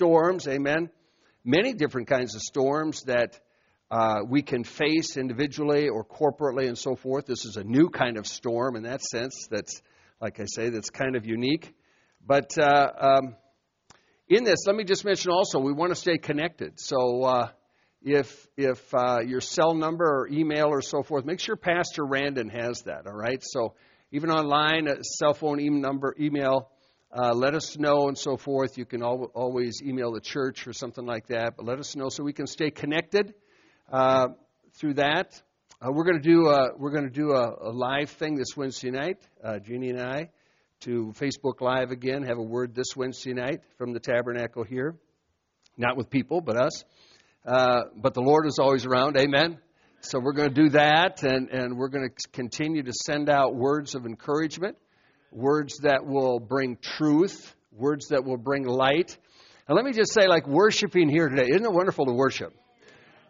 Storms, amen. Many different kinds of storms that uh, we can face individually or corporately and so forth. This is a new kind of storm in that sense. That's, like I say, that's kind of unique. But uh, um, in this, let me just mention also, we want to stay connected. So uh, if if uh, your cell number or email or so forth, make sure Pastor Randon has that. All right. So even online, a cell phone e- number, email. Uh, let us know and so forth. You can al- always email the church or something like that, but let us know so we can stay connected uh, through that. Uh, we're going to do a, we're going to do a, a live thing this Wednesday night. Uh, Jeannie and I to Facebook Live again. Have a word this Wednesday night from the tabernacle here, not with people, but us. Uh, but the Lord is always around. Amen. So we're going to do that, and, and we're going to continue to send out words of encouragement, words that will bring truth, words that will bring light. And let me just say, like worshiping here today, isn't it wonderful to worship?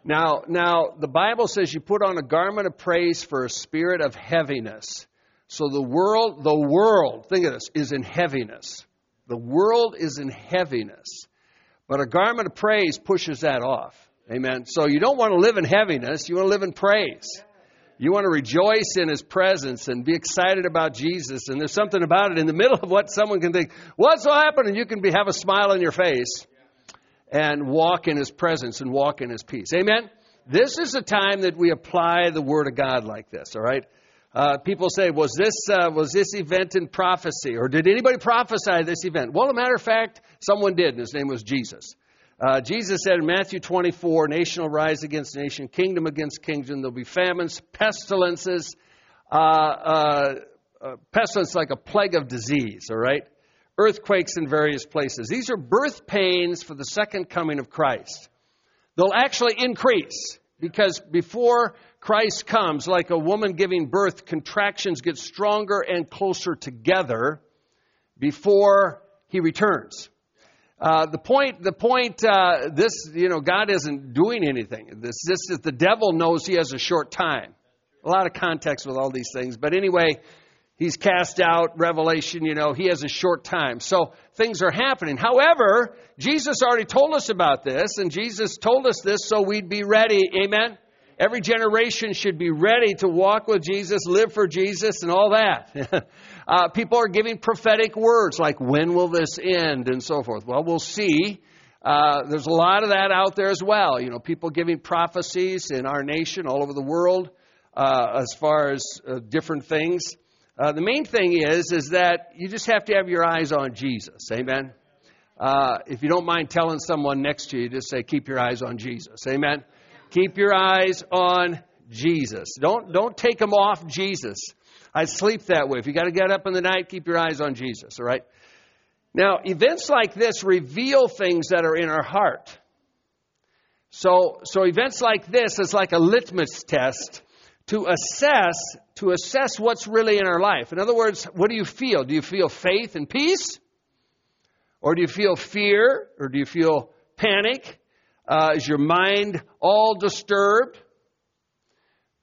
Now, now the Bible says you put on a garment of praise for a spirit of heaviness. So the world, the world, think of this, is in heaviness. The world is in heaviness. But a garment of praise pushes that off. Amen. So you don't want to live in heaviness, you want to live in praise. You want to rejoice in his presence and be excited about Jesus. And there's something about it in the middle of what someone can think, what's will happen? And you can be, have a smile on your face and walk in his presence and walk in his peace. Amen. This is a time that we apply the word of God like this, all right? Uh, people say, was this, uh, was this event in prophecy? Or did anybody prophesy this event? Well, a matter of fact, someone did, and his name was Jesus. Uh, Jesus said in Matthew 24, nation will rise against nation, kingdom against kingdom. There'll be famines, pestilences, uh, uh, uh, pestilence like a plague of disease, all right? Earthquakes in various places. These are birth pains for the second coming of Christ. They'll actually increase because before Christ comes, like a woman giving birth, contractions get stronger and closer together before he returns. Uh, the point, the point, uh, this, you know, God isn't doing anything. This, this is the devil knows he has a short time. A lot of context with all these things, but anyway, he's cast out. Revelation, you know, he has a short time. So things are happening. However, Jesus already told us about this, and Jesus told us this so we'd be ready. Amen. Every generation should be ready to walk with Jesus, live for Jesus, and all that. uh, people are giving prophetic words like, when will this end, and so forth. Well, we'll see. Uh, there's a lot of that out there as well. You know, people giving prophecies in our nation, all over the world, uh, as far as uh, different things. Uh, the main thing is, is that you just have to have your eyes on Jesus. Amen. Uh, if you don't mind telling someone next to you, just say, keep your eyes on Jesus. Amen. Keep your eyes on Jesus. Don't, don't take them off Jesus. I sleep that way. If you got to get up in the night, keep your eyes on Jesus, all right? Now, events like this reveal things that are in our heart. So, so events like this is like a litmus test to assess, to assess what's really in our life. In other words, what do you feel? Do you feel faith and peace? Or do you feel fear? Or do you feel panic? Uh, is your mind all disturbed?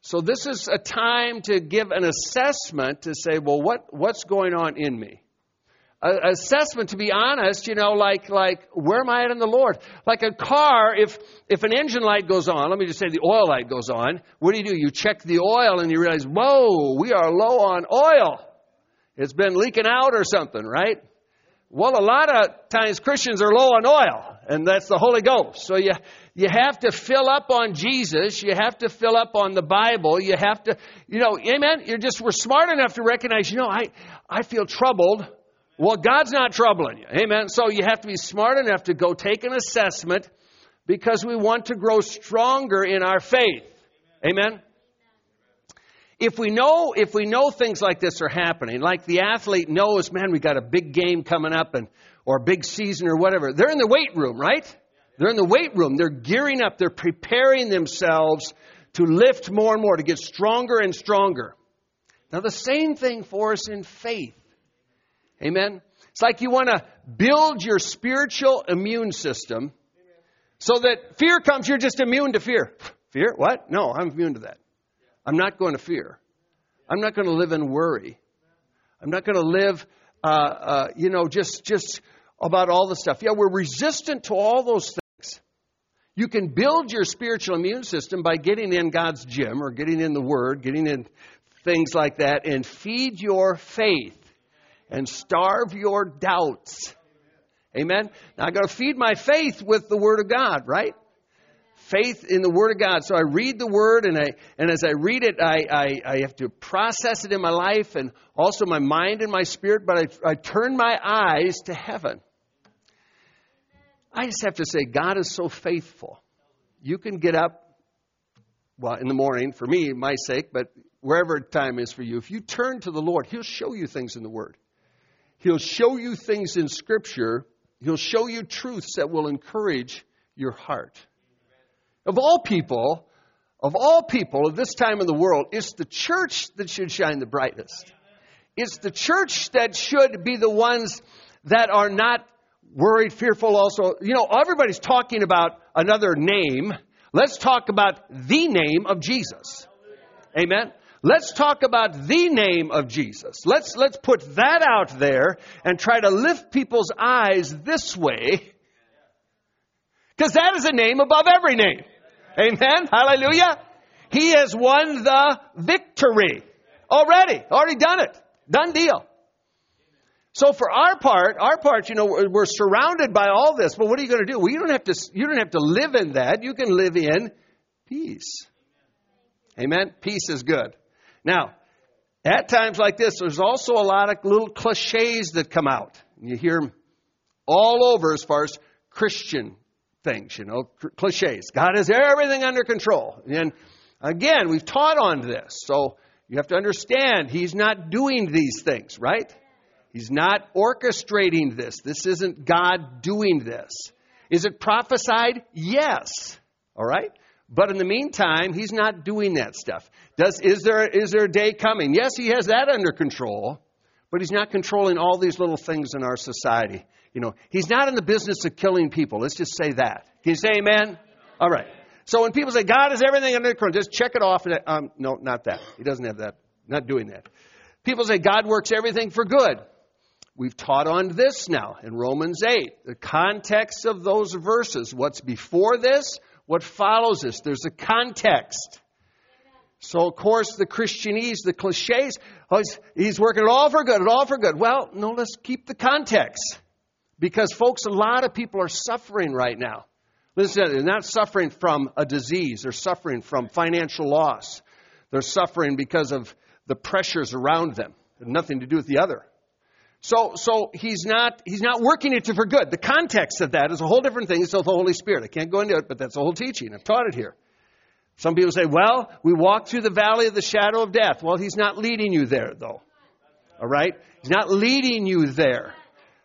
So this is a time to give an assessment to say, well, what, what's going on in me? A, assessment, to be honest, you know, like like where am I at in the Lord? Like a car, if if an engine light goes on, let me just say the oil light goes on. What do you do? You check the oil and you realize, whoa, we are low on oil. It's been leaking out or something, right? Well, a lot of times Christians are low on oil, and that's the Holy Ghost. So you, you have to fill up on Jesus. You have to fill up on the Bible. You have to, you know, amen. You're just, we're smart enough to recognize, you know, I, I feel troubled. Well, God's not troubling you. Amen. So you have to be smart enough to go take an assessment because we want to grow stronger in our faith. Amen. If we know, if we know things like this are happening, like the athlete knows, man, we got a big game coming up and, or a big season or whatever, they're in the weight room, right? They're in the weight room. They're gearing up. They're preparing themselves to lift more and more, to get stronger and stronger. Now, the same thing for us in faith. Amen? It's like you want to build your spiritual immune system so that fear comes, you're just immune to fear. Fear? What? No, I'm immune to that. I'm not going to fear. I'm not going to live in worry. I'm not going to live, uh, uh, you know, just just about all the stuff. Yeah, we're resistant to all those things. You can build your spiritual immune system by getting in God's gym or getting in the Word, getting in things like that, and feed your faith and starve your doubts. Amen. Now I got to feed my faith with the Word of God, right? Faith in the Word of God. So I read the Word, and I and as I read it, I I, I have to process it in my life, and also my mind and my spirit. But I I turn my eyes to heaven. I just have to say, God is so faithful. You can get up, well, in the morning for me, my sake, but wherever time is for you. If you turn to the Lord, He'll show you things in the Word. He'll show you things in Scripture. He'll show you truths that will encourage your heart. Of all people, of all people of this time in the world, it's the church that should shine the brightest. It's the church that should be the ones that are not worried, fearful also. You know, everybody's talking about another name. Let's talk about the name of Jesus. Amen. Let's talk about the name of Jesus. Let's, let's put that out there and try to lift people's eyes this way. Because that is a name above every name. Amen. Hallelujah. He has won the victory already. Already done it. Done deal. So for our part, our part, you know, we're surrounded by all this, but what are you going to do? Well, you don't have to, you don't have to live in that. You can live in peace. Amen. Peace is good. Now, at times like this, there's also a lot of little cliches that come out. You hear them all over as far as Christian things, you know, cliches. God has everything under control. And again, we've taught on this. So you have to understand, He's not doing these things, right? He's not orchestrating this. This isn't God doing this. Is it prophesied? Yes. All right? But in the meantime, he's not doing that stuff. Does, is, there, is there a day coming? Yes, he has that under control, but he's not controlling all these little things in our society. You know, he's not in the business of killing people. Let's just say that. Can you say amen? All right. So when people say God has everything under control, just check it off. Um, no, not that. He doesn't have that. Not doing that. People say God works everything for good. We've taught on this now in Romans 8. The context of those verses. What's before this? what follows this. There's a context. So, of course, the Christianese, the cliches, oh, he's, he's working it all for good, it all for good. Well, no, let's keep the context. Because, folks, a lot of people are suffering right now. Listen, they're not suffering from a disease, they're suffering from financial loss. They're suffering because of the pressures around them. nothing to do with the other. So, so he's not he's not working it for good. The context of that is a whole different thing. It's the Holy Spirit. I can't go into it, but that's the whole teaching. I've taught it here. Some people say, "Well, we walk through the valley of the shadow of death." Well, he's not leading you there, though. All right, he's not leading you there.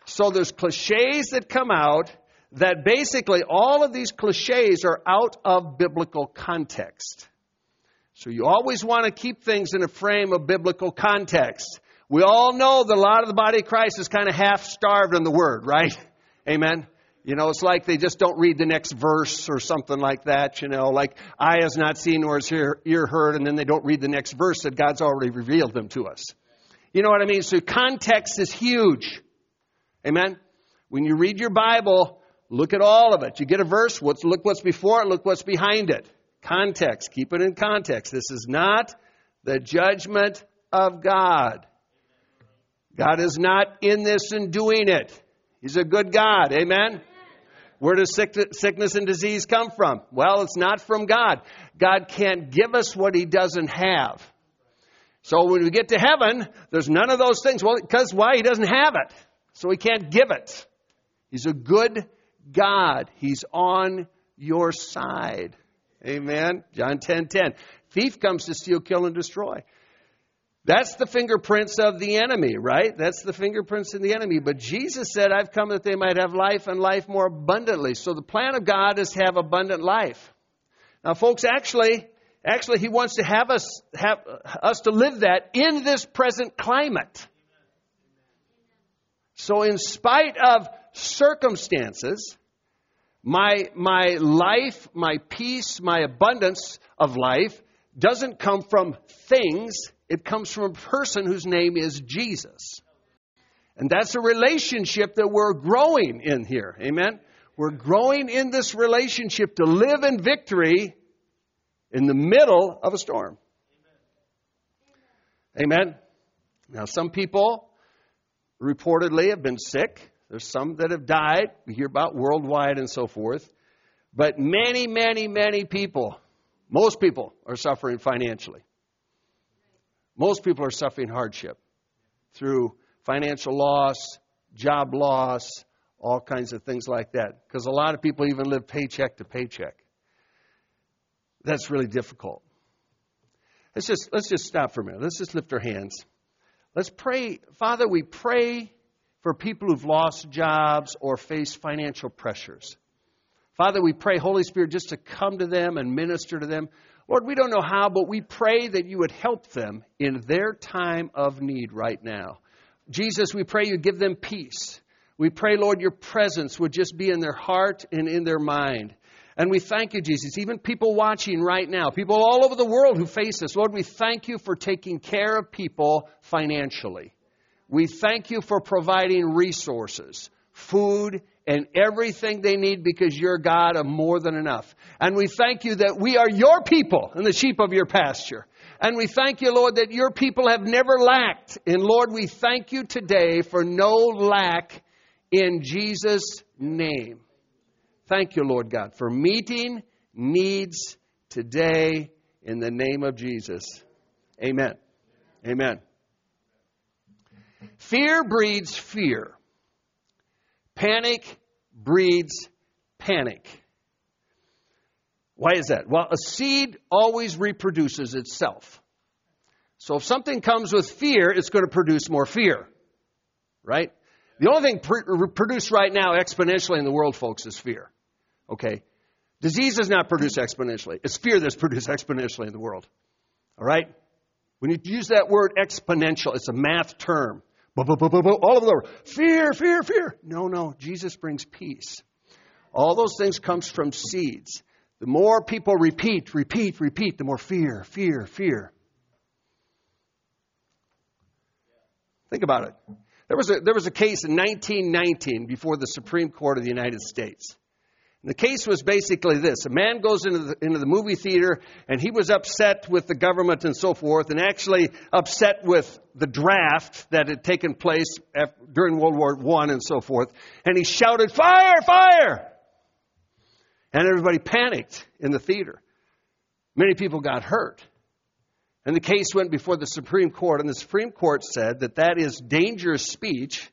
So there's cliches that come out that basically all of these cliches are out of biblical context. So you always want to keep things in a frame of biblical context. We all know that a lot of the body of Christ is kind of half starved in the Word, right? Amen. You know, it's like they just don't read the next verse or something like that, you know, like eye has not seen nor ear, ear heard, and then they don't read the next verse that God's already revealed them to us. You know what I mean? So context is huge. Amen? When you read your Bible, look at all of it. You get a verse, what's, look what's before it, look what's behind it. Context. Keep it in context. This is not the judgment of God. God is not in this and doing it. He's a good God. Amen? Where does sickness and disease come from? Well, it's not from God. God can't give us what He doesn't have. So when we get to heaven, there's none of those things. Well, because why? He doesn't have it. So He can't give it. He's a good God. He's on your side. Amen. John 10 10. Thief comes to steal, kill, and destroy. That's the fingerprints of the enemy, right? That's the fingerprints of the enemy. But Jesus said, I've come that they might have life and life more abundantly. So the plan of God is to have abundant life. Now, folks, actually, actually, He wants to have us, have us to live that in this present climate. So in spite of circumstances, my, my life, my peace, my abundance of life doesn't come from things it comes from a person whose name is Jesus. And that's a relationship that we're growing in here. Amen? We're growing in this relationship to live in victory in the middle of a storm. Amen? Now, some people reportedly have been sick. There's some that have died. We hear about worldwide and so forth. But many, many, many people, most people, are suffering financially. Most people are suffering hardship through financial loss, job loss, all kinds of things like that. Because a lot of people even live paycheck to paycheck. That's really difficult. Let's just let's just stop for a minute. Let's just lift our hands. Let's pray. Father, we pray for people who've lost jobs or face financial pressures. Father, we pray, Holy Spirit, just to come to them and minister to them. Lord, we don't know how, but we pray that you would help them in their time of need right now. Jesus, we pray you give them peace. We pray, Lord, your presence would just be in their heart and in their mind. And we thank you, Jesus. Even people watching right now, people all over the world who face this, Lord, we thank you for taking care of people financially. We thank you for providing resources, food, and everything they need because you're God of more than enough. And we thank you that we are your people and the sheep of your pasture. And we thank you, Lord, that your people have never lacked. And Lord, we thank you today for no lack in Jesus' name. Thank you, Lord God, for meeting needs today in the name of Jesus. Amen. Amen. Fear breeds fear. Panic breeds panic. Why is that? Well, a seed always reproduces itself. So if something comes with fear, it's going to produce more fear. Right? The only thing pr- produced right now exponentially in the world, folks, is fear. Okay? Disease does not produce exponentially. It's fear that's produced exponentially in the world. All right? When you use that word exponential, it's a math term. All over the world. Fear, fear, fear. No, no. Jesus brings peace. All those things comes from seeds. The more people repeat, repeat, repeat, the more fear, fear, fear. Think about it. There was a, there was a case in 1919 before the Supreme Court of the United States. The case was basically this. A man goes into the, into the movie theater and he was upset with the government and so forth and actually upset with the draft that had taken place after, during World War I and so forth. And he shouted, fire, fire! And everybody panicked in the theater. Many people got hurt. And the case went before the Supreme Court, and the Supreme Court said that that is dangerous speech,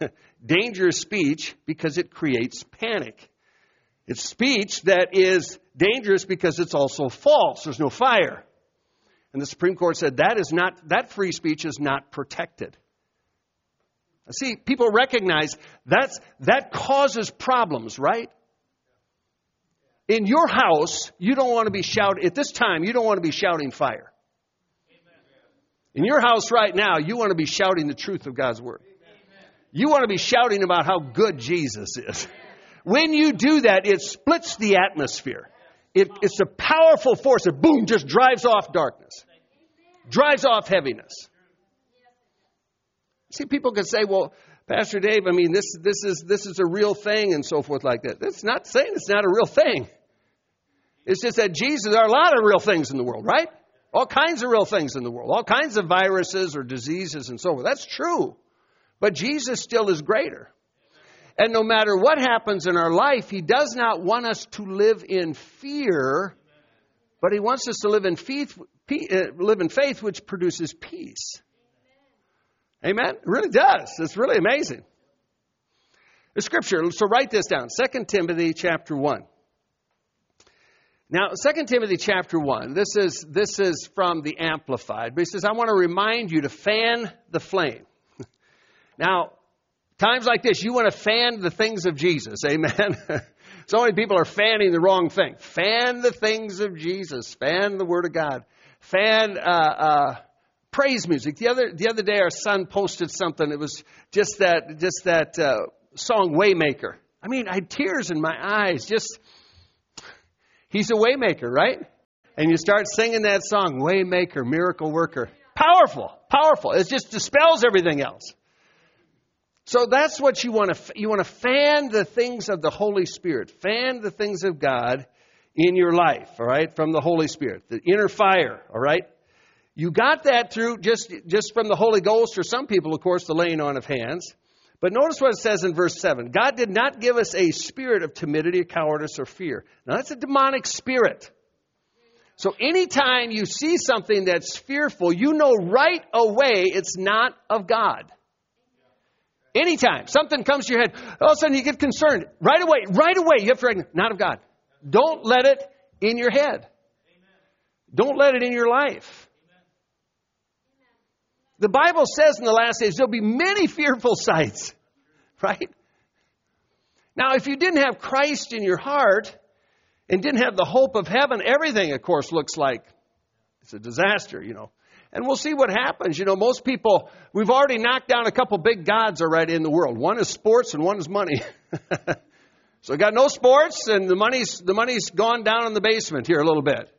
dangerous speech because it creates panic. It's speech that is dangerous because it's also false. There's no fire. And the Supreme Court said that is not that free speech is not protected. See, people recognize that's that causes problems, right? In your house, you don't want to be shouting at this time, you don't want to be shouting fire. In your house right now, you want to be shouting the truth of God's word. You want to be shouting about how good Jesus is. When you do that, it splits the atmosphere. It, it's a powerful force that, boom, just drives off darkness, drives off heaviness. See, people can say, well, Pastor Dave, I mean, this, this, is, this is a real thing and so forth like that. That's not saying it's not a real thing. It's just that Jesus, there are a lot of real things in the world, right? All kinds of real things in the world, all kinds of viruses or diseases and so forth. That's true. But Jesus still is greater. And no matter what happens in our life, He does not want us to live in fear, but He wants us to live in faith, uh, live in faith which produces peace. Amen? It really does. It's really amazing. The scripture, so write this down 2 Timothy chapter 1. Now, 2 Timothy chapter 1, this is, this is from the Amplified, but he says, I want to remind you to fan the flame. now, times like this, you want to fan the things of Jesus. Amen. so many people are fanning the wrong thing. Fan the things of Jesus. Fan the Word of God. Fan uh, uh, praise music. The other the other day, our son posted something. It was just that just that uh, song "Waymaker." I mean, I had tears in my eyes. Just he's a waymaker, right? And you start singing that song, "Waymaker, Miracle Worker." Powerful, powerful. It just dispels everything else. So that's what you want to you want to fan the things of the Holy Spirit, fan the things of God in your life, all right, from the Holy Spirit, the inner fire, all right. You got that through just, just from the Holy Ghost, or some people, of course, the laying on of hands. But notice what it says in verse 7 God did not give us a spirit of timidity, cowardice, or fear. Now, that's a demonic spirit. So, anytime you see something that's fearful, you know right away it's not of God. Anytime something comes to your head, all of a sudden you get concerned. Right away, right away, you have to recognize, not of God. Don't let it in your head. Don't let it in your life. The Bible says in the last days there'll be many fearful sights, right? Now, if you didn't have Christ in your heart and didn't have the hope of heaven, everything, of course, looks like it's a disaster, you know. And we'll see what happens. You know, most people, we've already knocked down a couple big gods already in the world. One is sports and one is money. so we got no sports and the money's, the money's gone down in the basement here a little bit.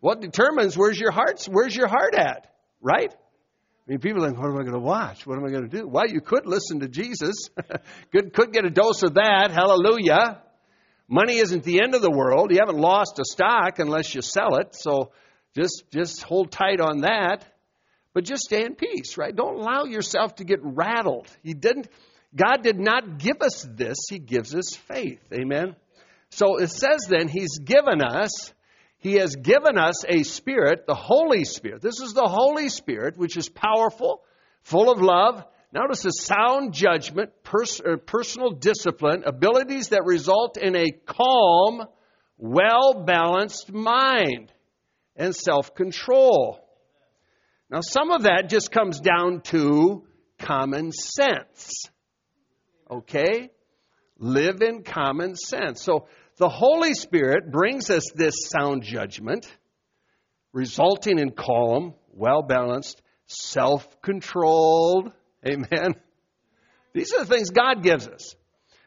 What determines where's your heart's where's your heart at, right? I mean, people think, what am I going to watch? What am I going to do? Well, you could listen to Jesus. could, could get a dose of that. Hallelujah. Money isn't the end of the world. You haven't lost a stock unless you sell it. So just, just hold tight on that. But just stay in peace, right? Don't allow yourself to get rattled. He didn't, God did not give us this. He gives us faith. Amen. So it says then, He's given us he has given us a spirit, the Holy Spirit. This is the Holy Spirit, which is powerful, full of love. Notice the sound judgment, pers- uh, personal discipline, abilities that result in a calm, well balanced mind and self control. Now, some of that just comes down to common sense. Okay? Live in common sense. So, the Holy Spirit brings us this sound judgment, resulting in calm, well balanced, self controlled. Amen. These are the things God gives us.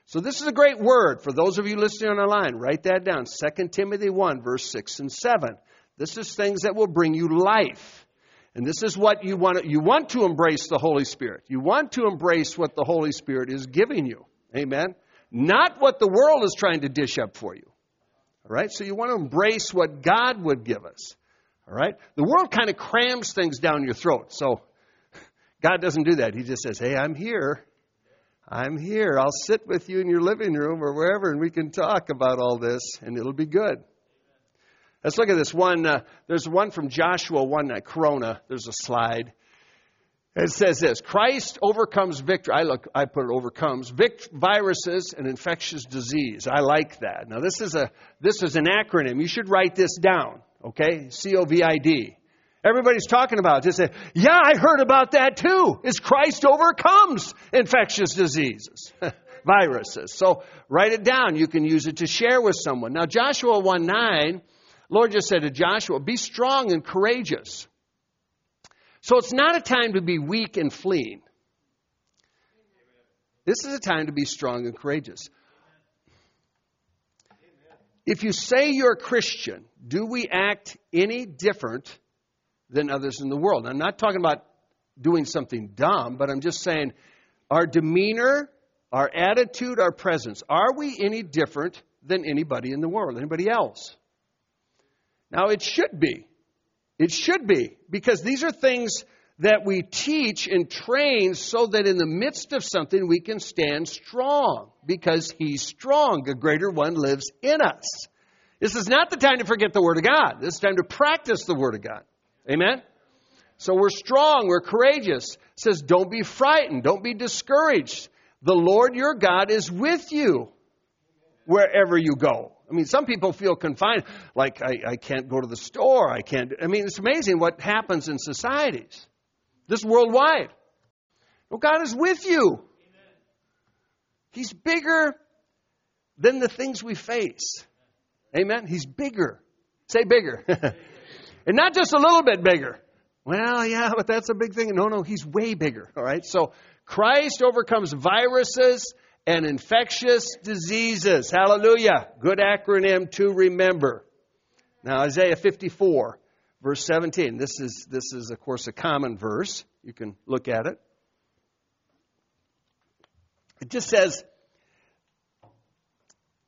So this is a great word for those of you listening on the line. Write that down. 2 Timothy 1, verse 6 and 7. This is things that will bring you life. And this is what you want to, you want to embrace the Holy Spirit. You want to embrace what the Holy Spirit is giving you. Amen not what the world is trying to dish up for you. All right? So you want to embrace what God would give us. All right? The world kind of crams things down your throat. So God doesn't do that. He just says, "Hey, I'm here. I'm here. I'll sit with you in your living room or wherever and we can talk about all this and it'll be good." Let's look at this one. Uh, there's one from Joshua 1 uh, Corona. There's a slide. It says this Christ overcomes victory. I, look, I put it overcomes vict- viruses and infectious disease. I like that. Now, this is, a, this is an acronym. You should write this down, okay? C O V I D. Everybody's talking about it. They say, Yeah, I heard about that too. Is Christ overcomes infectious diseases, viruses. So write it down. You can use it to share with someone. Now, Joshua 1 9, Lord just said to Joshua, Be strong and courageous. So it's not a time to be weak and fleeing. This is a time to be strong and courageous. If you say you're a Christian, do we act any different than others in the world? I'm not talking about doing something dumb, but I'm just saying our demeanor, our attitude, our presence, are we any different than anybody in the world, anybody else? Now, it should be. It should be, because these are things that we teach and train so that in the midst of something we can stand strong, because He's strong. A greater one lives in us. This is not the time to forget the Word of God. This is time to practice the Word of God. Amen? So we're strong, we're courageous. It says, don't be frightened, don't be discouraged. The Lord your God is with you wherever you go. I mean, some people feel confined, like I, I can't go to the store. I can't. I mean, it's amazing what happens in societies, this worldwide. Well, God is with you. He's bigger than the things we face. Amen. He's bigger. Say bigger. and not just a little bit bigger. Well, yeah, but that's a big thing. No, no, he's way bigger. All right. So Christ overcomes viruses and infectious diseases. Hallelujah. Good acronym to remember. Now, Isaiah 54, verse 17. This is, this is, of course, a common verse. You can look at it. It just says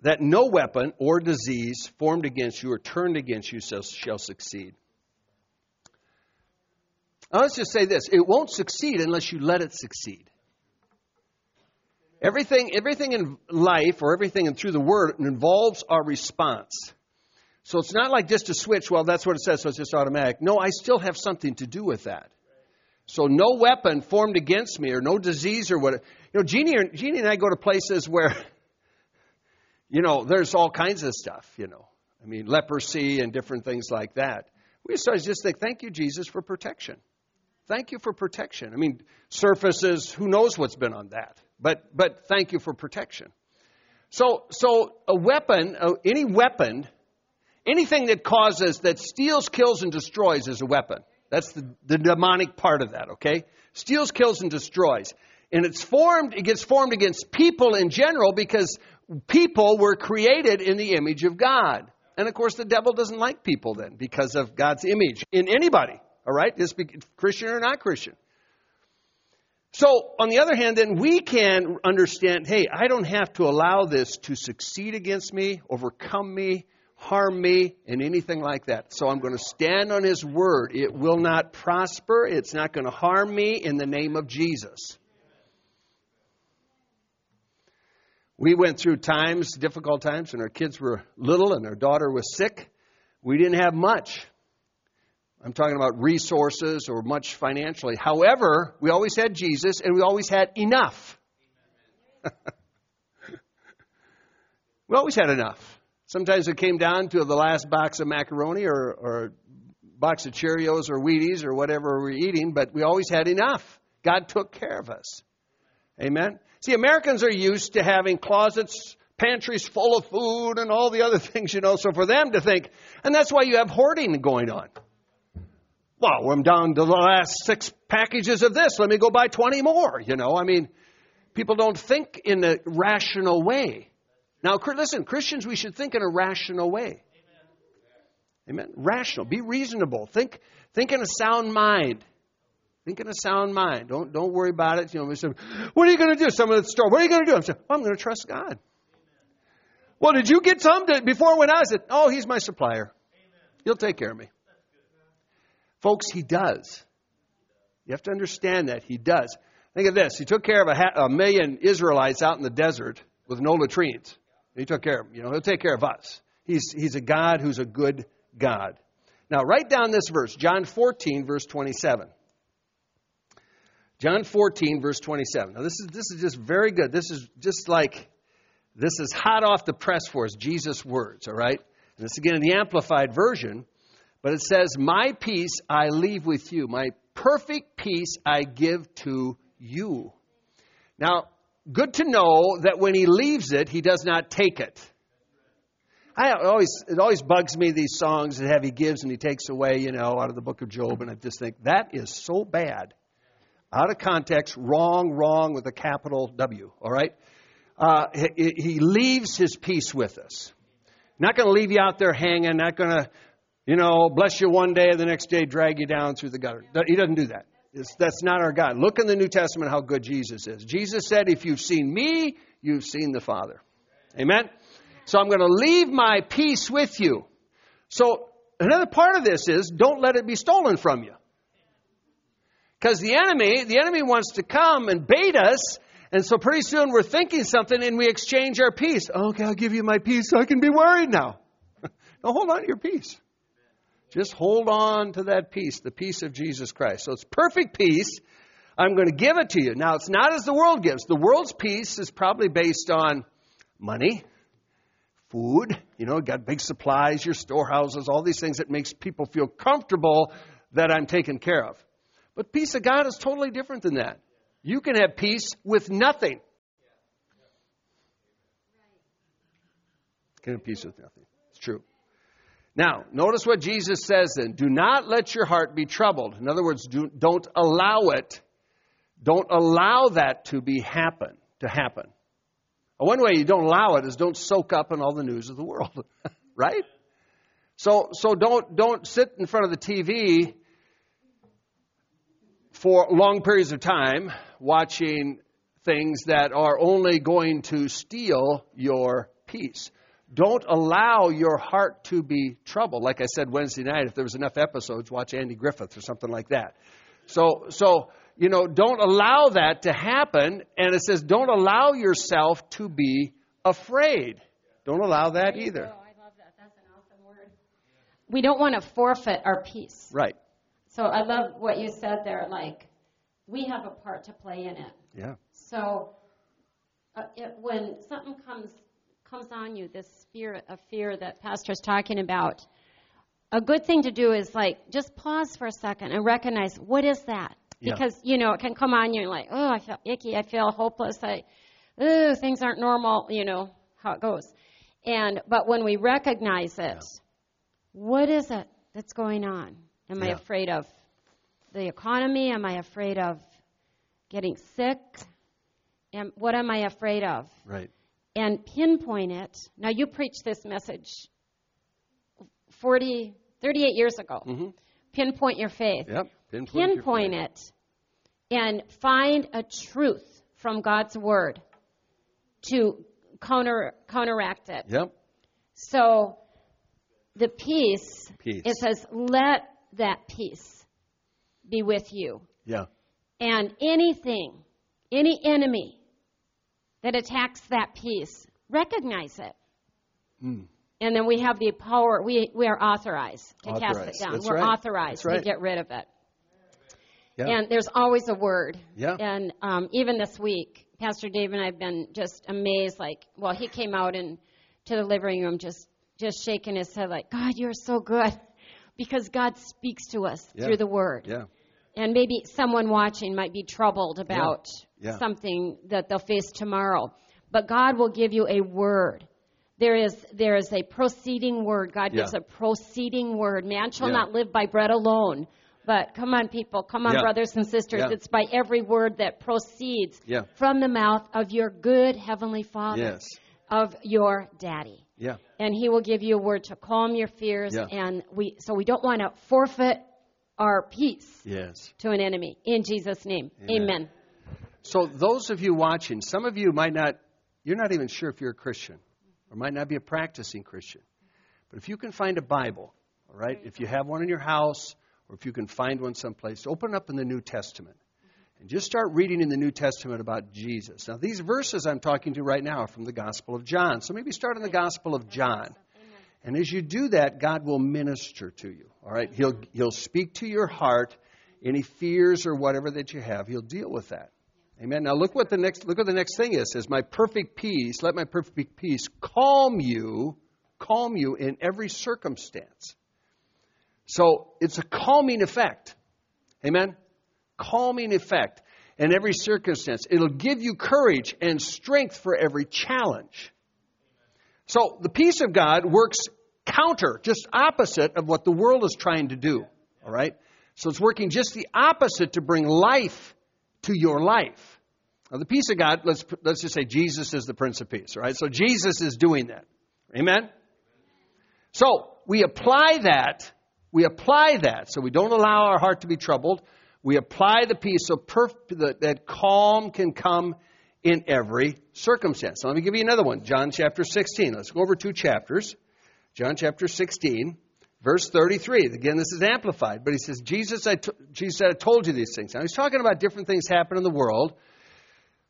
that no weapon or disease formed against you or turned against you shall, succeed. Now, let's just say this it won't succeed unless you let it succeed. Everything, everything in life or everything in, through the Word involves our response. So it's not like just a switch, well, that's what it says, so it's just automatic. No, I still have something to do with that. So no weapon formed against me or no disease or what. You know, Jeannie, Jeannie and I go to places where, you know, there's all kinds of stuff, you know. I mean, leprosy and different things like that. We to just think, thank you, Jesus, for protection. Thank you for protection. I mean, surfaces, who knows what's been on that? But, but thank you for protection. So, so a weapon, any weapon, anything that causes, that steals, kills, and destroys is a weapon. That's the, the demonic part of that, okay? Steals, kills, and destroys. And it's formed, it gets formed against people in general because people were created in the image of God. And of course, the devil doesn't like people then because of God's image in anybody, all right? Just Christian or not Christian. So, on the other hand, then we can understand hey, I don't have to allow this to succeed against me, overcome me, harm me, and anything like that. So, I'm going to stand on His word. It will not prosper, it's not going to harm me in the name of Jesus. We went through times, difficult times, when our kids were little and our daughter was sick. We didn't have much. I'm talking about resources or much financially. However, we always had Jesus and we always had enough. we always had enough. Sometimes it came down to the last box of macaroni or, or box of Cheerios or Wheaties or whatever we we're eating, but we always had enough. God took care of us. Amen. See, Americans are used to having closets, pantries full of food and all the other things, you know, so for them to think, and that's why you have hoarding going on. Well, I'm down to the last six packages of this. Let me go buy 20 more. You know, I mean, people don't think in a rational way. Now, listen, Christians, we should think in a rational way. Amen. Rational. Be reasonable. Think, think in a sound mind. Think in a sound mind. Don't, don't worry about it. You know, say, what are you going to do? Someone at the store, what are you going to do? I'm saying, well, I'm going to trust God. Well, did you get some to, before when I said, oh, he's my supplier. He'll take care of me. Folks, he does. You have to understand that. He does. Think of this. He took care of a, ha- a million Israelites out in the desert with no latrines. He took care of them. You know, he'll take care of us. He's, he's a God who's a good God. Now, write down this verse, John 14, verse 27. John 14, verse 27. Now, this is, this is just very good. This is just like, this is hot off the press for us, Jesus' words, all right? And this again in the Amplified Version. But it says, My peace I leave with you. My perfect peace I give to you. Now, good to know that when he leaves it, he does not take it. I always, it always bugs me these songs that have he gives and he takes away, you know, out of the book of Job, and I just think that is so bad. Out of context, wrong, wrong with a capital W, all right? Uh, he, he leaves his peace with us. Not going to leave you out there hanging, not going to you know, bless you one day, the next day drag you down through the gutter. He doesn't do that. It's, that's not our God. Look in the New Testament how good Jesus is. Jesus said, If you've seen me, you've seen the Father. Amen? So I'm going to leave my peace with you. So another part of this is don't let it be stolen from you. Because the enemy, the enemy wants to come and bait us, and so pretty soon we're thinking something and we exchange our peace. Okay, I'll give you my peace so I can be worried now. now hold on to your peace. Just hold on to that peace, the peace of Jesus Christ. So it's perfect peace. I'm going to give it to you. Now, it's not as the world gives. The world's peace is probably based on money, food, you know, got big supplies, your storehouses, all these things that makes people feel comfortable that I'm taken care of. But peace of God is totally different than that. You can have peace with nothing. Can have peace with nothing. It's true. Now, notice what Jesus says then. Do not let your heart be troubled. In other words, do, don't allow it. Don't allow that to be happen, to happen. One way you don't allow it is don't soak up in all the news of the world, right? So, so don't, don't sit in front of the TV for long periods of time watching things that are only going to steal your peace. Don't allow your heart to be troubled. Like I said Wednesday night, if there was enough episodes, watch Andy Griffith or something like that. So, so you know, don't allow that to happen. And it says, don't allow yourself to be afraid. Don't allow that either. I love that. That's an awesome word. We don't want to forfeit our peace. Right. So I love what you said there. Like, we have a part to play in it. Yeah. So uh, it, when something comes comes on you, this spirit of fear that Pastor's talking about, a good thing to do is like just pause for a second and recognize what is that? Yeah. Because you know it can come on you and like, oh, I feel icky, I feel hopeless, I, oh, things aren't normal. You know how it goes. And but when we recognize it, what is it that's going on? Am I afraid of the economy? Am I afraid of getting sick? Am, what am I afraid of? Right. And pinpoint it. Now, you preached this message 40, 38 years ago. Mm-hmm. Pinpoint your faith. Yep. Pinpoint, Pinpoint it and find a truth from God's Word to counter, counteract it. Yep. So, the peace, Peace. it says, let that peace be with you. Yeah. And anything, any enemy that attacks that peace, recognize it. Hmm. And then we have the power, we, we are authorized to cast it down. That's We're right. authorized right. to get rid of it. Yeah. And there's always a word. Yeah. And um, even this week, Pastor Dave and I have been just amazed. Like, well, he came out and to the living room just just shaking his head, like, God, you're so good, because God speaks to us Yeah. through the Word. yeah. And maybe someone watching might be troubled about Yeah. Something that they'll face tomorrow. But God will give you a word. There is there is a proceeding word. God gives a proceeding word. Man shall Yeah. not live by bread alone. But come on, people, come on, Yeah. brothers and sisters. Yeah. It's by every word that proceeds Yeah. from the mouth of your good heavenly Father, Yes. of your daddy Yeah. and he will give you a word to calm your fears Yeah. and we so we don't want to forfeit our peace Yes. to an enemy in Jesus name Amen. amen, So those of you watching, some of you might not, you're not even sure if you're a Christian, or might not be a practicing Christian. But if you can find a Bible, all right, if you have one in your house, or if you can find one someplace, open up in the New Testament. And just start reading in the New Testament about Jesus. Now, these verses I'm talking to right now are from the Gospel of John. So maybe start in the Gospel of John. And as you do that, God will minister to you. All right? He'll, he'll speak to your heart. Any fears or whatever that you have, He'll deal with that. Amen. Now look what the next look what the next thing is. It says, My perfect peace, let my perfect peace calm you, calm you in every circumstance. So it's a calming effect. Amen? Calming effect in every circumstance. It'll give you courage and strength for every challenge. So the peace of God works counter, just opposite of what the world is trying to do. All right? So it's working just the opposite to bring life to your life. Now the peace of God, let's let's just say Jesus is the Prince of Peace, right? So Jesus is doing that. Amen? So we apply that. We apply that. So we don't allow our heart to be troubled. We apply the peace so perf- that, that calm can come in every circumstance. Let me give you another one. John chapter 16. Let's go over two chapters. John chapter 16, verse 33. Again, this is amplified, but he says, Jesus, I t- Jesus said, I told you these things. Now he's talking about different things happen in the world.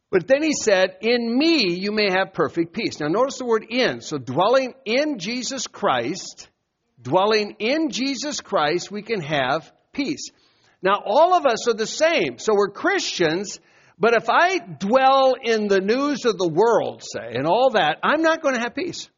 But then he said, In me you may have perfect peace. Now notice the word in. So dwelling in Jesus Christ, dwelling in Jesus Christ, we can have peace. Now all of us are the same. So we're Christians, but if I dwell in the news of the world, say, and all that, I'm not going to have peace.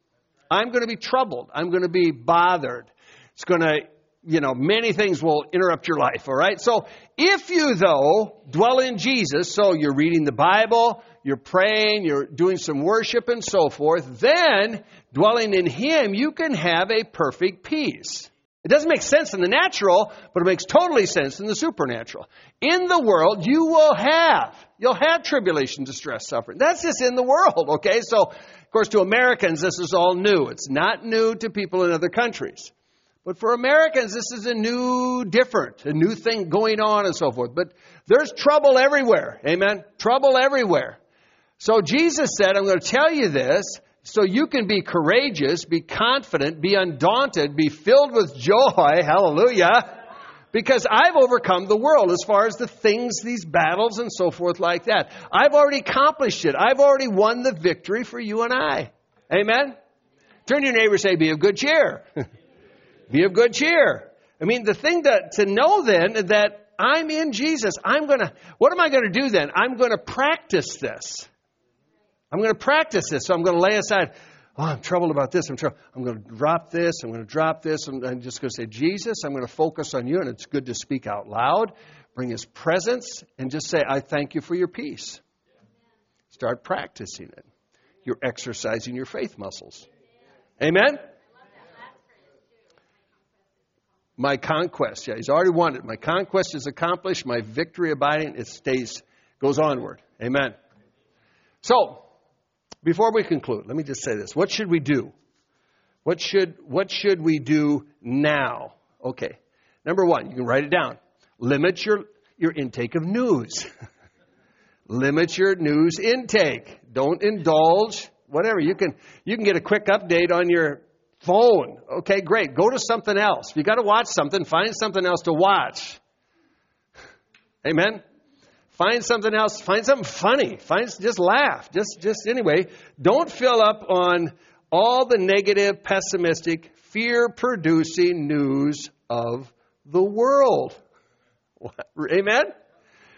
I'm going to be troubled. I'm going to be bothered. It's going to, you know, many things will interrupt your life, all right? So if you, though, dwell in Jesus, so you're reading the Bible, you're praying, you're doing some worship and so forth, then dwelling in Him, you can have a perfect peace. It doesn't make sense in the natural, but it makes totally sense in the supernatural. In the world, you will have, you'll have tribulation, distress, suffering. That's just in the world, okay? So, of course, to Americans, this is all new. It's not new to people in other countries. But for Americans, this is a new, different, a new thing going on and so forth. But there's trouble everywhere. Amen? Trouble everywhere. So Jesus said, I'm going to tell you this so you can be courageous, be confident, be undaunted, be filled with joy. Hallelujah. Because I've overcome the world as far as the things, these battles and so forth like that. I've already accomplished it. I've already won the victory for you and I. Amen? Turn to your neighbor and say, be of good cheer. be of good cheer. I mean, the thing to, to know then that I'm in Jesus, I'm going to, what am I going to do then? I'm going to practice this. I'm going to practice this. So I'm going to lay aside, oh, I'm troubled about this. I'm, troubled. I'm going to drop this. I'm going to drop this. And I'm just going to say, Jesus, I'm going to focus on you. And it's good to speak out loud, bring his presence, and just say, I thank you for your peace. Start practicing it. You're exercising your faith muscles. Amen? My conquest, yeah, he's already won it. My conquest is accomplished. My victory abiding, it stays, goes onward. Amen. So, before we conclude, let me just say this. What should we do? What should, what should we do now? Okay. Number one, you can write it down. Limit your, your intake of news. Limit your news intake. Don't indulge. Whatever. You can, you can get a quick update on your phone. Okay, great. Go to something else. If you got to watch something, find something else to watch. Amen. Find something else. Find something funny. Find just laugh. Just just anyway. Don't fill up on all the negative, pessimistic, fear-producing news of the world. Amen.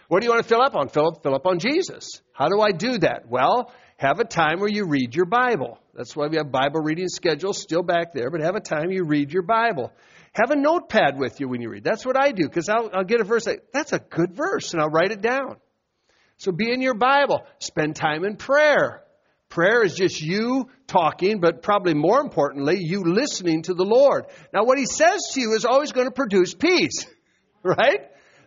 What do you want to fill up on? Fill, up, fill up on Jesus. How do I do that? Well, have a time where you read your Bible. That's why we have Bible reading schedules still back there, but have a time you read your Bible. Have a notepad with you when you read. That's what I do because I'll, I'll, get a verse. Like, That's a good verse, and I'll write it down. So be in your Bible. Spend time in prayer. Prayer is just you talking, but probably more importantly, you listening to the Lord. Now, what He says to you is always going to produce peace, right?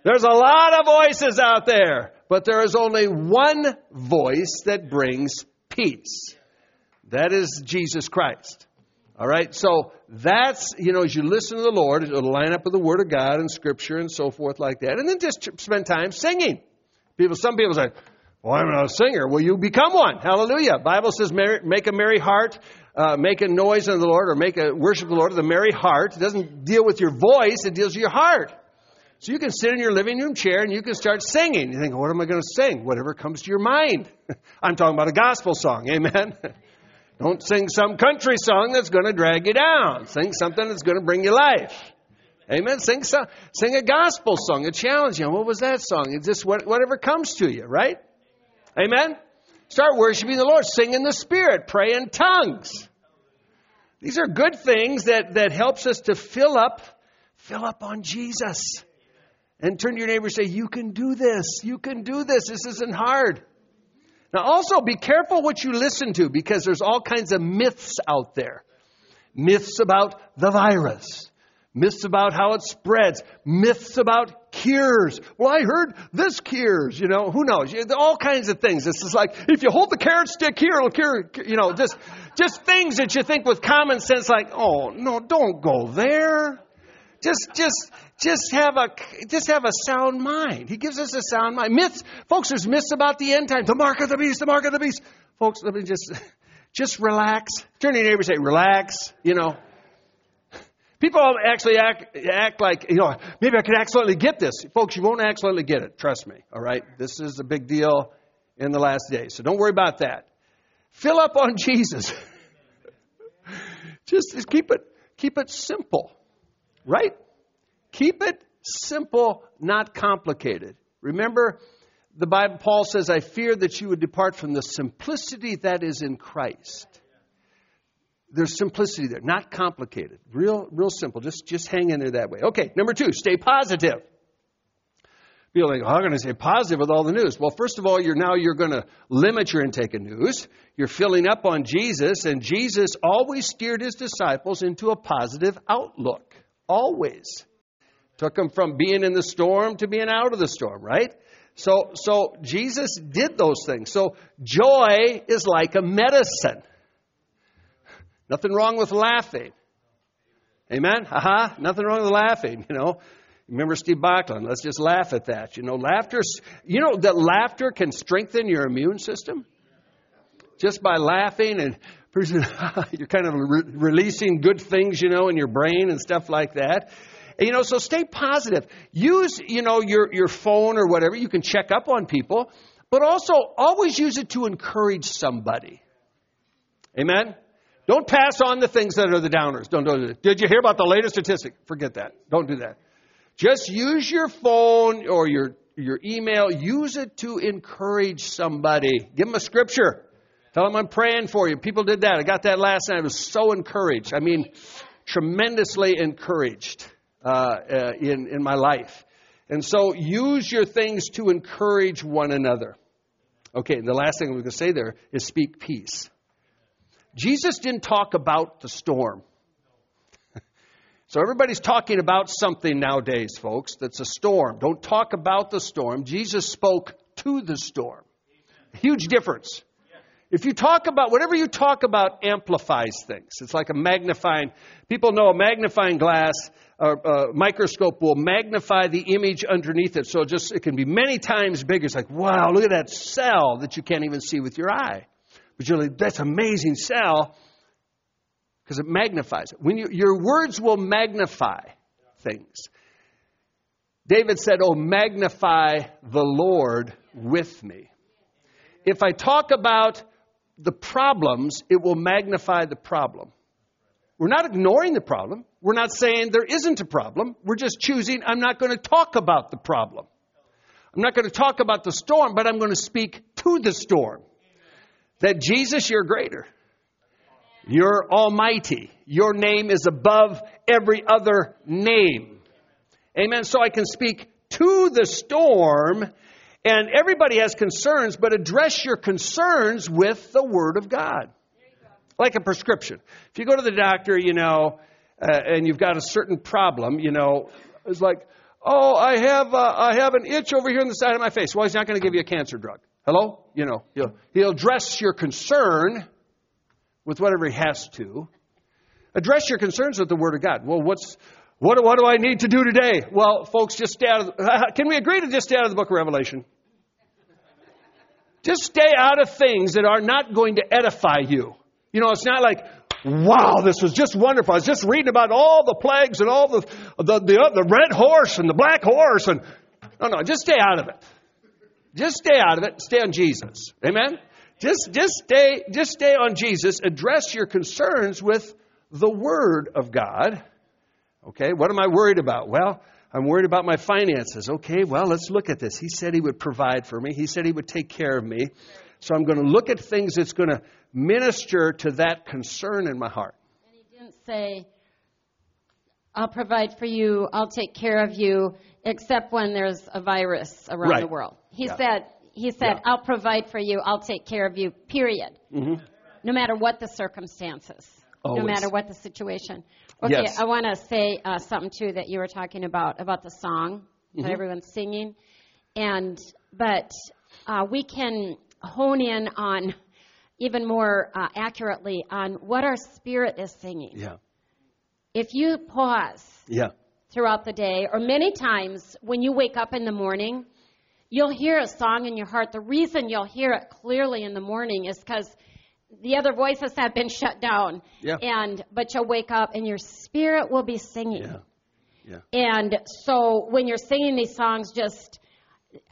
There's a lot of voices out there, but there is only one voice that brings peace. That is Jesus Christ. All right, so that's, you know, as you listen to the Lord, it'll line up with the Word of God and Scripture and so forth like that. And then just spend time singing. People, some people say, well, I'm not a singer. Well, you become one. Hallelujah. Bible says, make a merry heart, uh, make a noise unto the Lord, or make a worship the Lord a merry heart. It doesn't deal with your voice, it deals with your heart. So you can sit in your living room chair and you can start singing. You think, what am I going to sing? Whatever comes to your mind. I'm talking about a gospel song. Amen. Don't sing some country song that's going to drag you down. Sing something that's going to bring you life. Amen. Sing some, sing a gospel song, a challenge. You what was that song? It's just whatever comes to you, right? Amen. Start worshiping the Lord. Sing in the Spirit. Pray in tongues. These are good things that, that helps us to fill up, fill up on Jesus. And turn to your neighbor and say, You can do this. You can do this. This isn't hard. Now, also be careful what you listen to because there's all kinds of myths out there. Myths about the virus, myths about how it spreads, myths about cures. Well, I heard this cures, you know, who knows? All kinds of things. This is like, if you hold the carrot stick here, it'll cure, you know, just, just things that you think with common sense like, oh, no, don't go there. Just, just, just have a, just have a sound mind. He gives us a sound mind. Myths, folks, there's myths about the end time. The mark of the beast, the mark of the beast. Folks, let me just, just relax. Turn to your neighbor and say, relax, you know. People actually act, act like, you know, maybe I could accidentally get this. Folks, you won't accidentally get it. Trust me. All right. This is a big deal in the last days. So don't worry about that. Fill up on Jesus. just, just keep it, keep it simple. Right? Keep it simple, not complicated. Remember, the Bible, Paul says, I fear that you would depart from the simplicity that is in Christ. there's simplicity there, not complicated. Real, real simple. Just, just hang in there that way. Okay, number two, stay positive. People think, oh, I'm going to stay positive with all the news. Well, first of all, you're now you're going to limit your intake of news. You're filling up on Jesus, and Jesus always steered his disciples into a positive outlook. Always. Took him from being in the storm to being out of the storm, right? So, so Jesus did those things. So joy is like a medicine. Nothing wrong with laughing. Amen? Aha, nothing wrong with laughing, you know. Remember Steve Backlund? Let's just laugh at that. You know, laughter, you know that laughter can strengthen your immune system? Just by laughing and you're kind of re- releasing good things, you know, in your brain and stuff like that. And, you know, so stay positive. Use, you know, your, your phone or whatever. You can check up on people, but also always use it to encourage somebody. Amen? Don't pass on the things that are the downers. Don't do it. Did you hear about the latest statistic? Forget that. Don't do that. Just use your phone or your, your email. Use it to encourage somebody. Give them a scripture. Tell them I'm praying for you. People did that. I got that last night. I was so encouraged. I mean, tremendously encouraged uh, uh, in, in my life. And so use your things to encourage one another. Okay, and the last thing I'm going to say there is speak peace. Jesus didn't talk about the storm. So everybody's talking about something nowadays, folks, that's a storm. Don't talk about the storm. Jesus spoke to the storm. Huge difference. If you talk about, whatever you talk about amplifies things. It's like a magnifying, people know a magnifying glass, a, a microscope will magnify the image underneath it. So just, it can be many times bigger. It's like, wow, look at that cell that you can't even see with your eye. But you're like, that's amazing cell because it magnifies it. When you, your words will magnify things. David said, Oh, magnify the Lord with me. If I talk about the problems, it will magnify the problem. We're not ignoring the problem. We're not saying there isn't a problem. We're just choosing, I'm not going to talk about the problem. I'm not going to talk about the storm, but I'm going to speak to the storm. That Jesus, you're greater. You're almighty. Your name is above every other name. Amen. So I can speak to the storm, and everybody has concerns, but address your concerns with the Word of God. Like a prescription. If you go to the doctor, you know, uh, and you've got a certain problem, you know, it's like, oh, I have, uh, I have an itch over here on the side of my face. Well, he's not going to give you a cancer drug. Hello? You know, he'll, he'll address your concern with whatever he has to. Address your concerns with the Word of God. Well, what's what, what do I need to do today? Well, folks, just stay out of. Can we agree to just stay out of the Book of Revelation? Just stay out of things that are not going to edify you. You know, it's not like, wow, this was just wonderful. I was just reading about all the plagues and all the the the, uh, the red horse and the black horse and no, no, just stay out of it. Just stay out of it. Stay on Jesus. Amen. Just, just stay, just stay on Jesus. Address your concerns with the Word of God. Okay, what am I worried about? Well, I'm worried about my finances. Okay, well, let's look at this. He said He would provide for me, He said He would take care of me. So I'm going to look at things that's going to minister to that concern in my heart. And He didn't say, I'll provide for you, I'll take care of you, except when there's a virus around Right. the world. He Yeah. said, he said, Yeah. I'll provide for you, I'll take care of you, period. Mm-hmm. No matter what the circumstances, Always. no matter what the situation. Okay, Yes. I want to say uh, something too that you were talking about, about the song Mm-hmm. that everyone's singing. And, but uh, we can hone in on even more uh, accurately on what our spirit is singing. Yeah, If you pause yeah, throughout the day, or many times when you wake up in the morning, you'll hear a song in your heart. The reason you'll hear it clearly in the morning is because the other voices have been shut down. Yeah. And but you'll wake up and your spirit will be singing. yeah, yeah. And so when you're singing these songs, just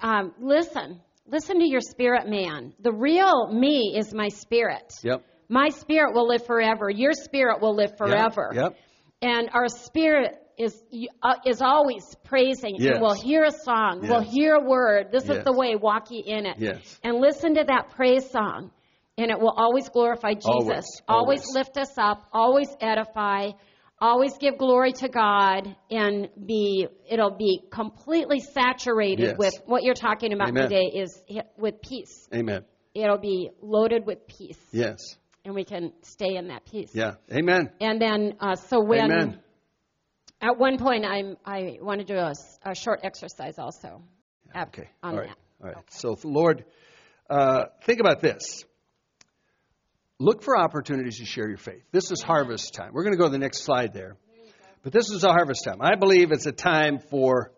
um, listen. Listen to your spirit man. The real me is my spirit. Yep. My spirit will live forever. Your spirit will live forever. Yep. And our spirit is uh, is always praising. Yes. And we'll hear a song. We'll hear a word. This Yes. is the way. Walk ye in it. Yes. And listen to that praise song. and it will always glorify Jesus. Always, always always. lift us up, always edify, always give glory to God, and be it'll be completely saturated Yes. with what you're talking about Amen. today is with peace. Amen. It'll be loaded with peace, Yes. and we can stay in that peace. Yeah. Amen. And then, uh, so when Amen. at one point I'm, I want to do a short exercise also. at- Okay. On All right. that. All right. So, Lord, uh, think about this. Look for opportunities to share your faith. This is harvest time. We're going to go to the next slide there. But this is a harvest time. I believe it's a time for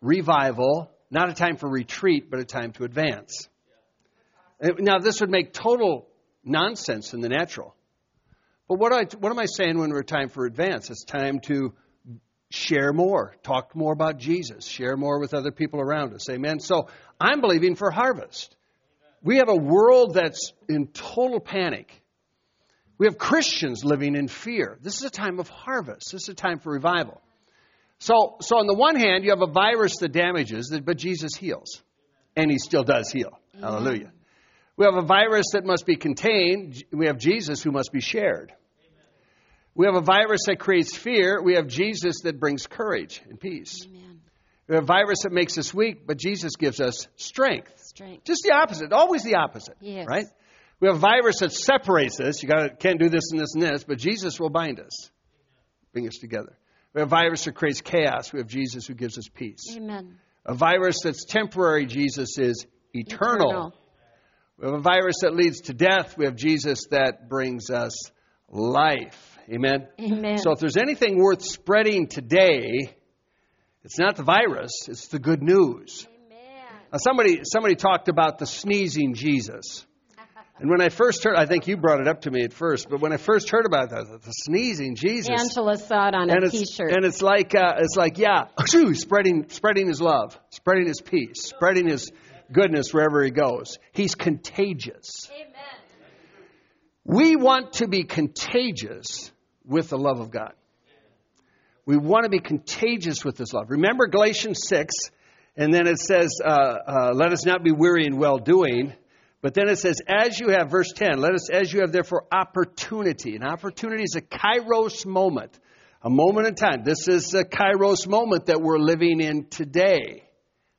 revival, not a time for retreat, but a time to advance. Now, this would make total nonsense in the natural. But what, I, what am I saying when we're time for advance? It's time to share more, talk more about Jesus, share more with other people around us. Amen. So I'm believing for harvest. We have a world that's in total panic. We have Christians living in fear. This is a time of harvest. This is a time for revival. So, so on the one hand, you have a virus that damages, but Jesus heals, and He still does heal. Hallelujah. We have a virus that must be contained. We have Jesus who must be shared. We have a virus that creates fear. We have Jesus that brings courage and peace. Amen. We have a virus that makes us weak, but Jesus gives us strength. Strength. Just the opposite, always the opposite. Yes. Right? We have a virus that separates us. You got can't do this and this and this, but Jesus will bind us, bring us together. We have a virus that creates chaos. We have Jesus who gives us peace. Amen. A virus that's temporary. Jesus is eternal. Eternal. We have a virus that leads to death. We have Jesus that brings us life. Amen. Amen. So if there's anything worth spreading today, it's not the virus, it's the good news. Now somebody somebody talked about the sneezing Jesus. And when I first heard I think you brought it up to me at first, but when I first heard about that, the sneezing Jesus. Angela saw it on and a T-shirt. and it's like uh, it's like yeah, spreading spreading his love, spreading his peace, spreading his goodness wherever he goes. He's contagious. Amen. We want to be contagious with the love of God. We want to be contagious with this love. Remember Galatians 6, and then it says, uh, uh, Let us not be weary in well doing. But then it says, As you have, verse 10, let us, as you have therefore opportunity. An opportunity is a kairos moment, a moment in time. This is a kairos moment that we're living in today.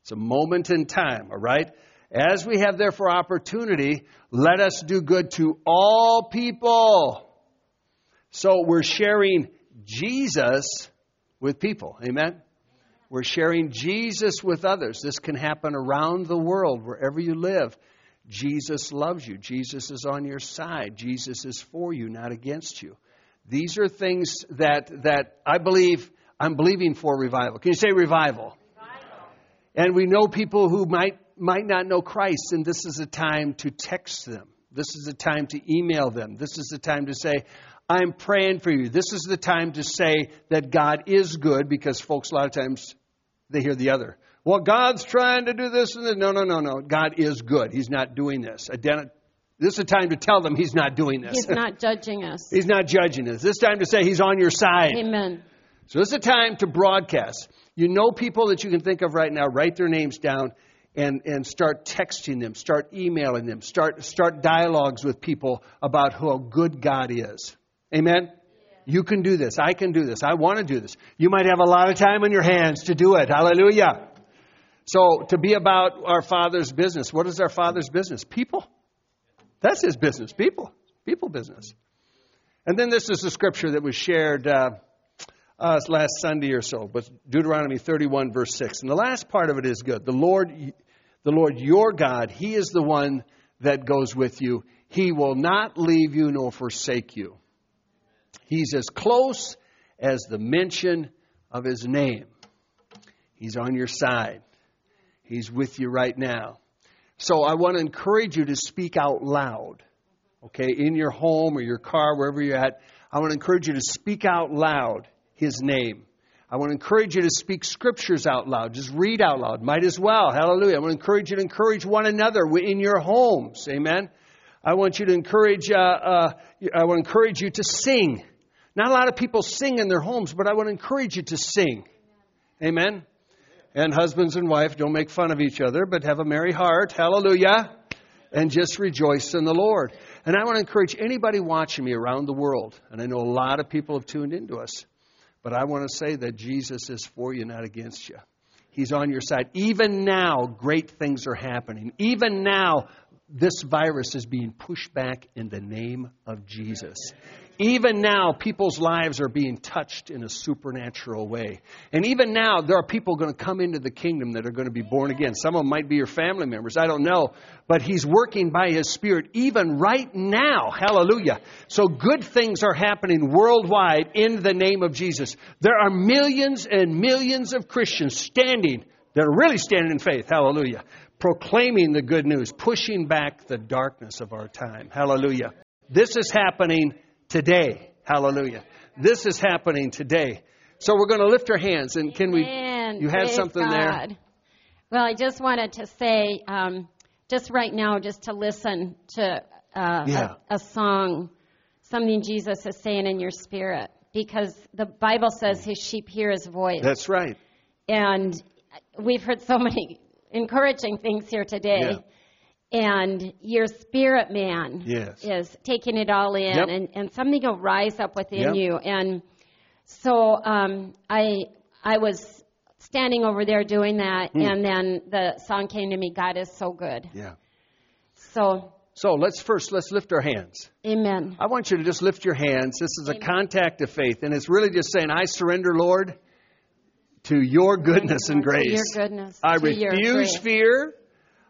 It's a moment in time, all right? As we have therefore opportunity, let us do good to all people. So we're sharing Jesus with people. Amen? We're sharing Jesus with others. This can happen around the world, wherever you live. Jesus loves you. Jesus is on your side. Jesus is for you, not against you. These are things that, that I believe I'm believing for revival. Can you say revival? And we know people who might might not know Christ, and this is a time to text them. This is a time to email them. This is a time to say, I'm praying for you. This is the time to say that God is good because folks a lot of times they hear the other. Well, God's trying to do this and this. No, no, no, no. God is good. He's not doing this. This is a time to tell them He's not doing this. He's not judging us. he's not judging us. This is time to say He's on your side. Amen. So this is a time to broadcast. You know people that you can think of right now, write their names down and, and start texting them, start emailing them, start, start dialogues with people about how good God is. Amen? You can do this. I can do this. I want to do this. You might have a lot of time on your hands to do it. Hallelujah. So, to be about our Father's business. What is our Father's business? People. That's His business. People. People business. And then this is the scripture that was shared uh, uh, last Sunday or so, but Deuteronomy 31, verse 6. And the last part of it is good. The Lord, the Lord your God, He is the one that goes with you. He will not leave you nor forsake you. He's as close as the mention of His name. He's on your side. He's with you right now. So I want to encourage you to speak out loud, okay, in your home or your car, wherever you're at. I want to encourage you to speak out loud His name. I want to encourage you to speak scriptures out loud. Just read out loud. Might as well. Hallelujah. I want to encourage you to encourage one another in your homes. Amen. I want you to encourage. Uh, uh, I want to encourage you to sing. Not a lot of people sing in their homes, but I want to encourage you to sing. Amen. And husbands and wife, don't make fun of each other, but have a merry heart. Hallelujah. And just rejoice in the Lord. And I want to encourage anybody watching me around the world, and I know a lot of people have tuned into us, but I want to say that Jesus is for you, not against you. He's on your side. Even now, great things are happening. Even now, this virus is being pushed back in the name of Jesus. Even now, people's lives are being touched in a supernatural way. And even now, there are people going to come into the kingdom that are going to be born again. Some of them might be your family members. I don't know. But He's working by His Spirit even right now. Hallelujah. So good things are happening worldwide in the name of Jesus. There are millions and millions of Christians standing that are really standing in faith. Hallelujah. Proclaiming the good news, pushing back the darkness of our time. Hallelujah. This is happening today. Hallelujah. This is happening today. So we're going to lift our hands and can we? Amen. You had Praise something there. Well, I just wanted to say, um, just right now, just to listen to uh, Yeah. a, a song, something Jesus is saying in your spirit, because the Bible says His sheep hear His voice, That's right. and we've heard so many encouraging things here today. And your spirit man Yes. is taking it all in, Yep. and, and something will rise up within Yep. you. And so um, I I was standing over there doing that, Hmm. and then the song came to me. God is so good. Yeah. So, So let's first let's lift our hands. Amen. I want you to just lift your hands. This is a contact of faith, and it's really just saying, "I surrender, Lord, to Your goodness and grace. your goodness. I refuse grace. fear.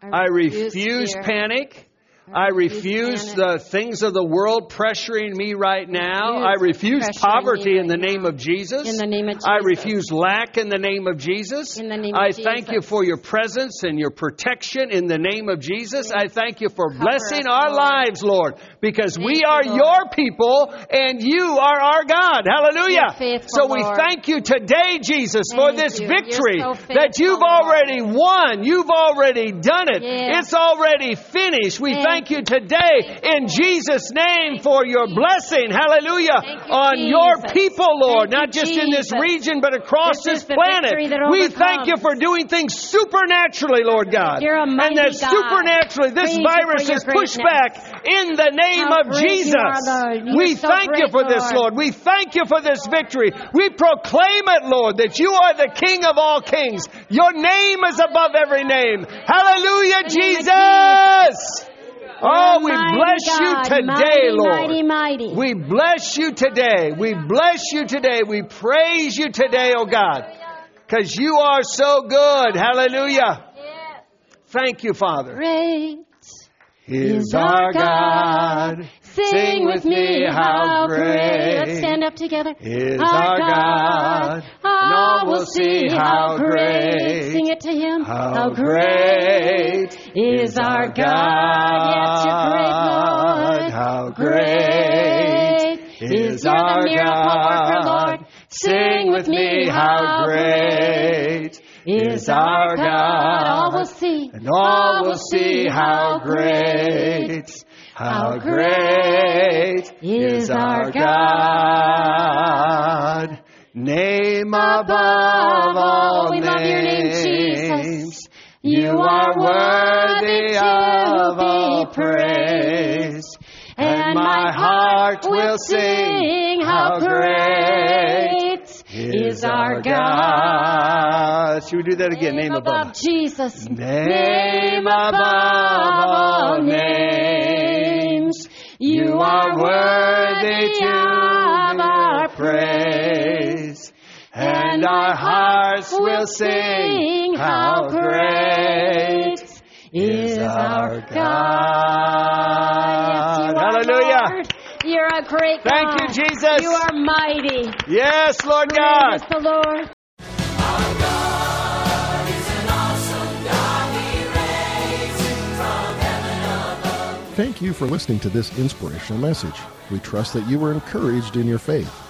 I refuse fear. panic. I refuse the things of the world pressuring me right now. I refuse poverty in the name of Jesus. In the name of I refuse lack in the name of Jesus. In the name of I thank you for your presence and your protection in the name of Jesus. I thank you for blessing our lives, Lord, because we are your people and you are our God. Hallelujah. So we thank you today, Jesus, for this victory that you've already won. You've already done it. It's already finished. We Thank thank you today in Jesus' name for your blessing. Hallelujah. You, On your people, Lord, Thank you, not just in this region, but across This this, planet. We thank you for doing things supernaturally, Lord God. And that God. supernaturally this Praise virus is pushed back in the name How of Jesus. We so thank you for this, Lord. We thank you for this victory. We proclaim it, Lord, that you are the King of all kings. Your name is above every name. Hallelujah, In the name of Jesus. Oh, oh, we bless God, you today, mighty, Lord. Mighty, mighty. We bless you today. We bless you today. We praise you today, oh God, because you are so good. Hallelujah. Thank you, Father. Great Is our God. Sing with me, how great. Let's stand up together. is our God. And all will see how great. Sing it to Him. How great is our God. Yes, you're great, Lord. How great is You're the our miracle worker, God. Lord. Sing with me, how great is our God. All will see. And all will see how great, how great is our God. Name above all We are worthy of all praise. And my heart will sing how great is our God. Should we do that again? Name above. Jesus. Name above all names. You are worthy to our praise. And our hearts will sing how great is our God. Yes, you are, Hallelujah. Lord. You're a great Thank God. you, Jesus. You are mighty. Yes, Lord Praise God. the Lord. Thank you for listening to this inspirational message. We trust that you were encouraged in your faith.